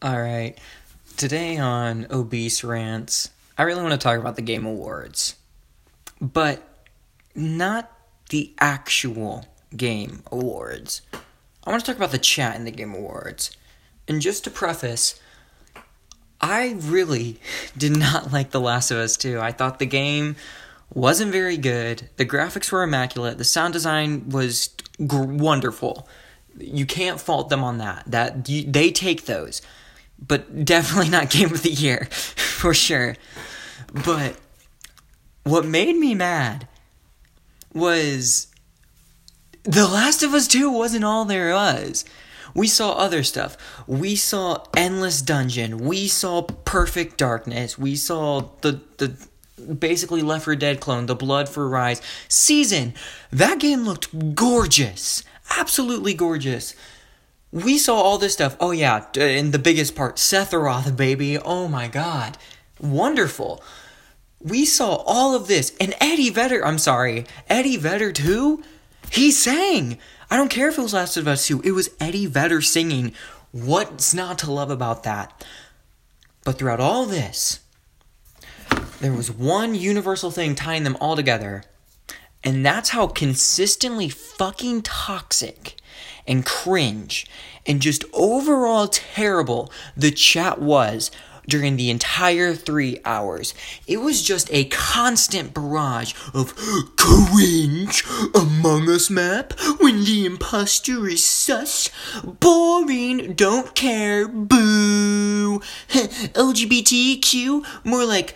All right. Today on Obese Rants, I really want to talk about the Game Awards. But not the actual Game Awards. I want to talk about the chat in the Game Awards. And just to preface, I really did not like The Last of Us 2. I thought the game wasn't very good. The graphics were immaculate. The sound design was wonderful. You can't fault them on that. That you, they take those but definitely not game of the year for sure. But what made me mad was The Last of Us 2 wasn't all there was. We saw other stuff. We saw Endless Dungeon. We saw Perfect Darkness. We saw the the basically Left 4 Dead clone, the Blood for Rise season. That game looked gorgeous. Absolutely gorgeous we saw all this stuff. Oh yeah, in the biggest part, Sephiroth, baby. Oh my god, wonderful. We saw all of this, and Eddie Vedder. I'm sorry, Eddie Vedder too. He sang. I don't care if it was Last of Us 2. It was Eddie Vedder singing. What's not to love about that? But throughout all this, there was one universal thing tying them all together. And that's how consistently fucking toxic and cringe and just overall terrible the chat was during the entire three hours. It was just a constant barrage of cringe Among Us map when the imposter is sus, boring, don't care, boo, LGBTQ, more like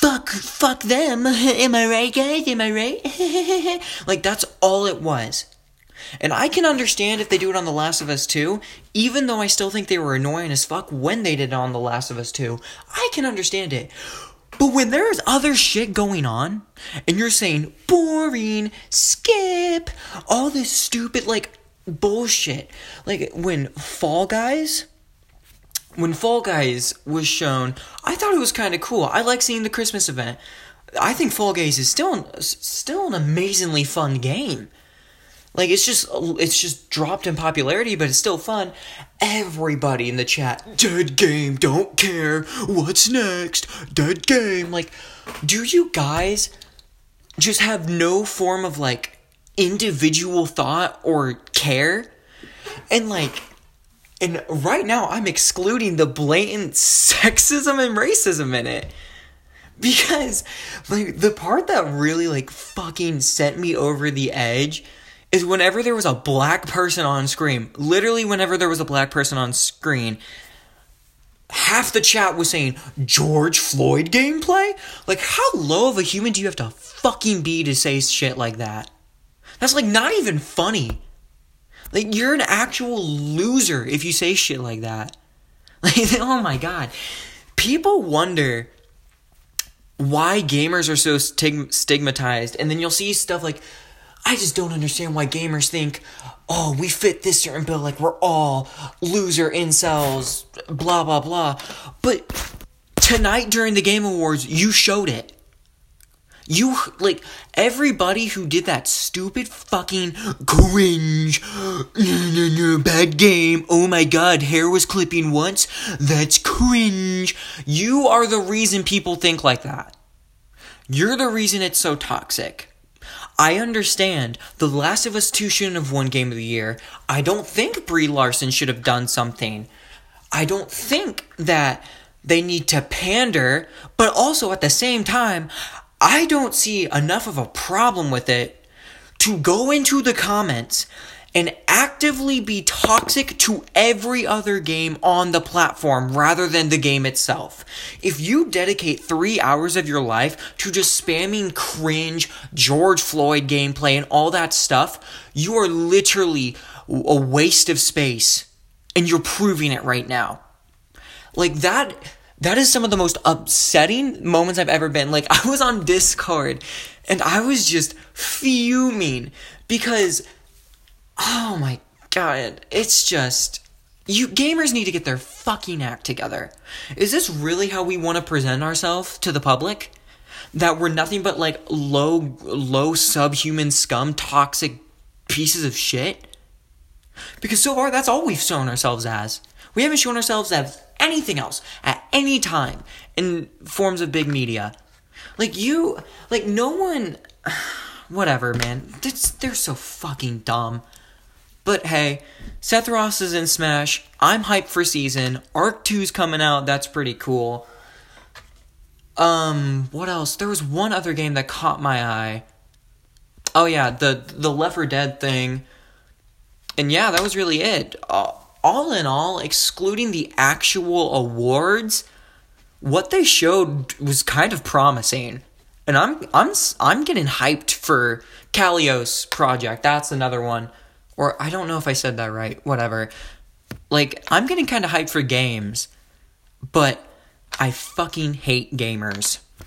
fuck, fuck them. Am I right, guys? Am I right? like, that's all it was. And I can understand if they do it on The Last of Us 2, even though I still think they were annoying as fuck when they did it on The Last of Us 2. I can understand it. But when there's other shit going on, and you're saying boring, skip, all this stupid, like, bullshit. Like, when Fall Guys when Fall Guys was shown, I thought it was kind of cool. I like seeing the Christmas event. I think Fall Guys is still still an amazingly fun game. Like it's just it's just dropped in popularity, but it's still fun. Everybody in the chat, dead game, don't care. What's next? Dead game. Like, do you guys just have no form of like individual thought or care? And like and right now I'm excluding the blatant sexism and racism in it. Because like the part that really like fucking sent me over the edge is whenever there was a black person on screen, literally whenever there was a black person on screen, half the chat was saying George Floyd gameplay? Like how low of a human do you have to fucking be to say shit like that? That's like not even funny. Like you're an actual loser if you say shit like that. Like oh my god. People wonder why gamers are so stigmatized and then you'll see stuff like I just don't understand why gamers think, oh, we fit this certain bill, like we're all loser incels, blah, blah, blah. But tonight during the Game Awards, you showed it. You, like, everybody who did that stupid fucking cringe, bad game, oh my god, hair was clipping once, that's cringe. You are the reason people think like that. You're the reason it's so toxic. I understand The Last of Us 2 shouldn't have won Game of the Year. I don't think Brie Larson should have done something. I don't think that they need to pander, but also at the same time, I don't see enough of a problem with it to go into the comments and actively be toxic to every other game on the platform rather than the game itself. If you dedicate three hours of your life to just spamming cringe George Floyd gameplay and all that stuff, you are literally a waste of space. And you're proving it right now. Like that that is some of the most upsetting moments I've ever been. Like I was on Discord and I was just fuming because Oh my god, it's just you gamers need to get their fucking act together. Is this really how we want to present ourselves to the public? That we're nothing but like low low subhuman scum toxic pieces of shit? Because so far that's all we've shown ourselves as. We haven't shown ourselves as anything else at any time in forms of big media. Like you, like no one, whatever, man. It's, they're so fucking dumb. But hey, Sephiroth is in Smash. I'm hyped for season. Ark 2's coming out. That's pretty cool. Um, what else? There was one other game that caught my eye. Oh yeah, the the Left 4 Dead thing. And yeah, that was really it. All in all, excluding the actual awards, what they showed was kind of promising. And I'm I'm I'm getting hyped for Kalios project. That's another one. Or I don't know if I said that right. Whatever. Like I'm getting kind of hyped for games, but I fucking hate gamers.